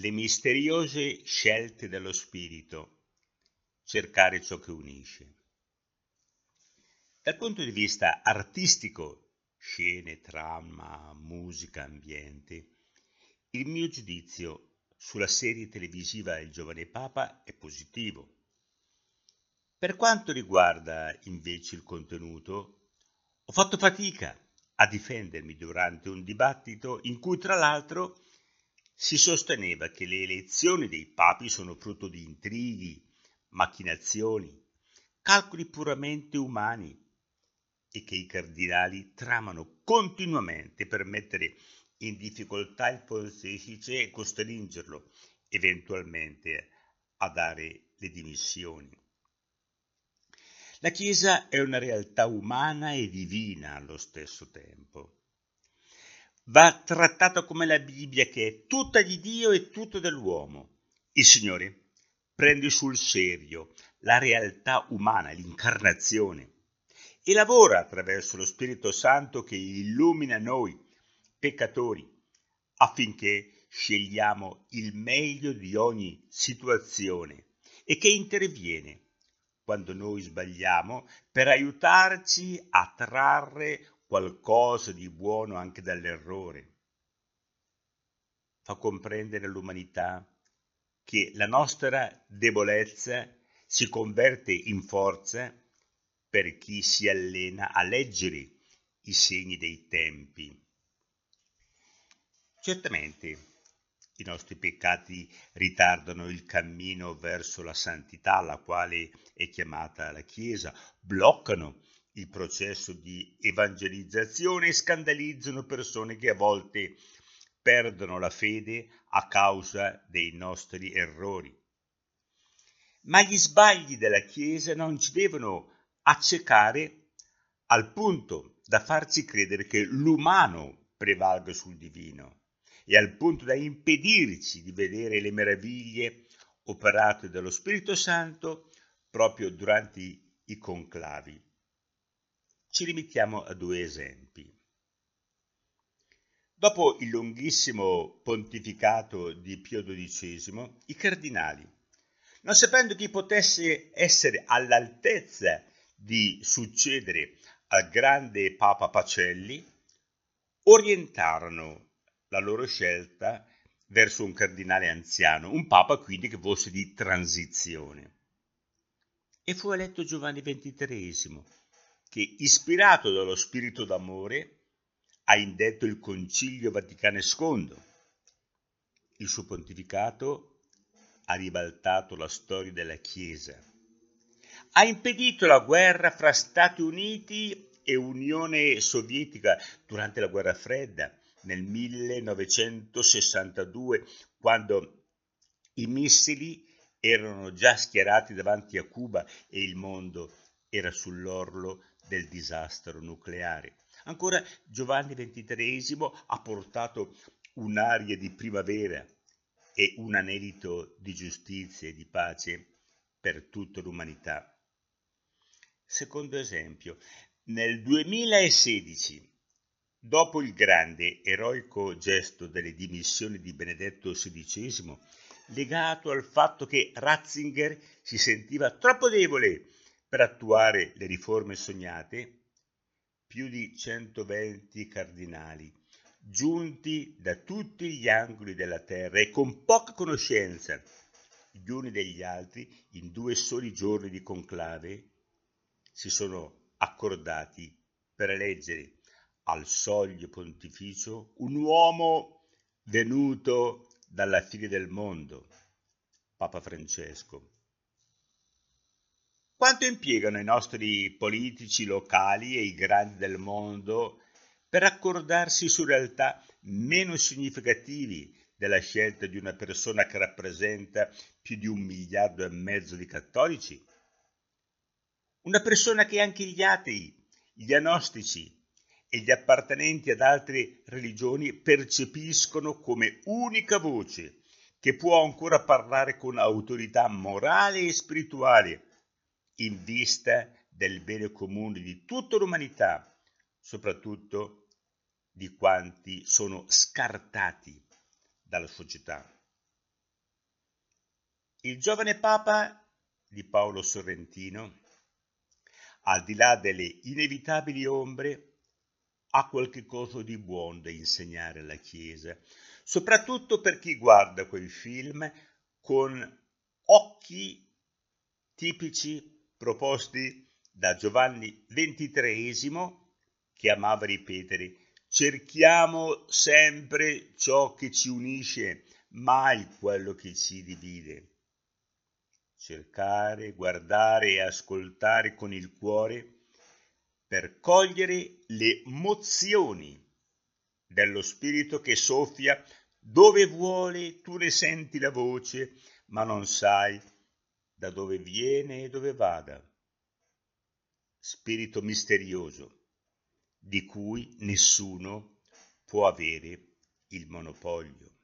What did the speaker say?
Le misteriose scelte dello spirito. Cercare ciò che unisce. Dal punto di vista artistico, scene, trama, musica, ambiente, il mio giudizio sulla serie televisiva Il giovane Papa è positivo. Per quanto riguarda invece il contenuto, ho fatto fatica a difendermi durante un dibattito in cui tra l'altro si sosteneva che le elezioni dei papi sono frutto di intrighi, macchinazioni, calcoli puramente umani e che i cardinali tramano continuamente per mettere in difficoltà il pontefice e costringerlo eventualmente a dare le dimissioni. La Chiesa è una realtà umana e divina allo stesso tempo va trattato come la Bibbia che è tutta di Dio e tutta dell'uomo. Il Signore prende sul serio la realtà umana, l'incarnazione, e lavora attraverso lo Spirito Santo che illumina noi, peccatori, affinché scegliamo il meglio di ogni situazione e che interviene quando noi sbagliamo per aiutarci a trarre qualcosa di buono anche dall'errore. Fa comprendere all'umanità che la nostra debolezza si converte in forza per chi si allena a leggere i segni dei tempi. Certamente i nostri peccati ritardano il cammino verso la santità alla quale è chiamata la Chiesa, bloccano il processo di evangelizzazione e scandalizzano persone che a volte perdono la fede a causa dei nostri errori. Ma gli sbagli della Chiesa non ci devono accecare al punto da farci credere che l'umano prevalga sul divino e al punto da impedirci di vedere le meraviglie operate dallo Spirito Santo proprio durante i conclavi. Ci limitiamo a due esempi. Dopo il lunghissimo pontificato di Pio XII, i cardinali, non sapendo chi potesse essere all'altezza di succedere al grande Papa Pacelli, orientarono la loro scelta verso un cardinale anziano, un papa quindi che fosse di transizione. E fu eletto Giovanni XXIII, che, ispirato dallo spirito d'amore, ha indetto il Concilio Vaticano II. Il suo pontificato ha ribaltato la storia della Chiesa. Ha impedito la guerra fra Stati Uniti e Unione Sovietica durante la guerra fredda nel 1962, quando i missili erano già schierati davanti a Cuba e il mondo era sull'orlo del disastro nucleare. Ancora Giovanni XXIII ha portato un'aria di primavera e un anelito di giustizia e di pace per tutta l'umanità. Secondo esempio, nel 2016, dopo il grande eroico gesto delle dimissioni di Benedetto XVI, legato al fatto che Ratzinger si sentiva troppo debole per attuare le riforme sognate, più di 120 cardinali, giunti da tutti gli angoli della terra e con poca conoscenza gli uni degli altri, in due soli giorni di conclave, si sono accordati per eleggere al soglio pontificio un uomo venuto dalla fine del mondo, Papa Francesco quanto impiegano i nostri politici locali e i grandi del mondo per accordarsi su realtà meno significativi della scelta di una persona che rappresenta più di un miliardo e mezzo di cattolici? Una persona che anche gli atei, gli agnostici e gli appartenenti ad altre religioni percepiscono come unica voce che può ancora parlare con autorità morale e spirituale in vista del bene comune di tutta l'umanità, soprattutto di quanti sono scartati dalla società. Il giovane Papa di Paolo Sorrentino, al di là delle inevitabili ombre, ha qualche cosa di buono da insegnare alla Chiesa, soprattutto per chi guarda quei film con occhi tipici proposti da Giovanni XXIII, che amava ripetere cerchiamo sempre ciò che ci unisce, mai quello che ci divide. Cercare, guardare e ascoltare con il cuore per cogliere le mozioni dello spirito che soffia dove vuole, tu ne senti la voce, ma non sai da dove viene e dove vada. Spirito misterioso, di cui nessuno può avere il monopolio.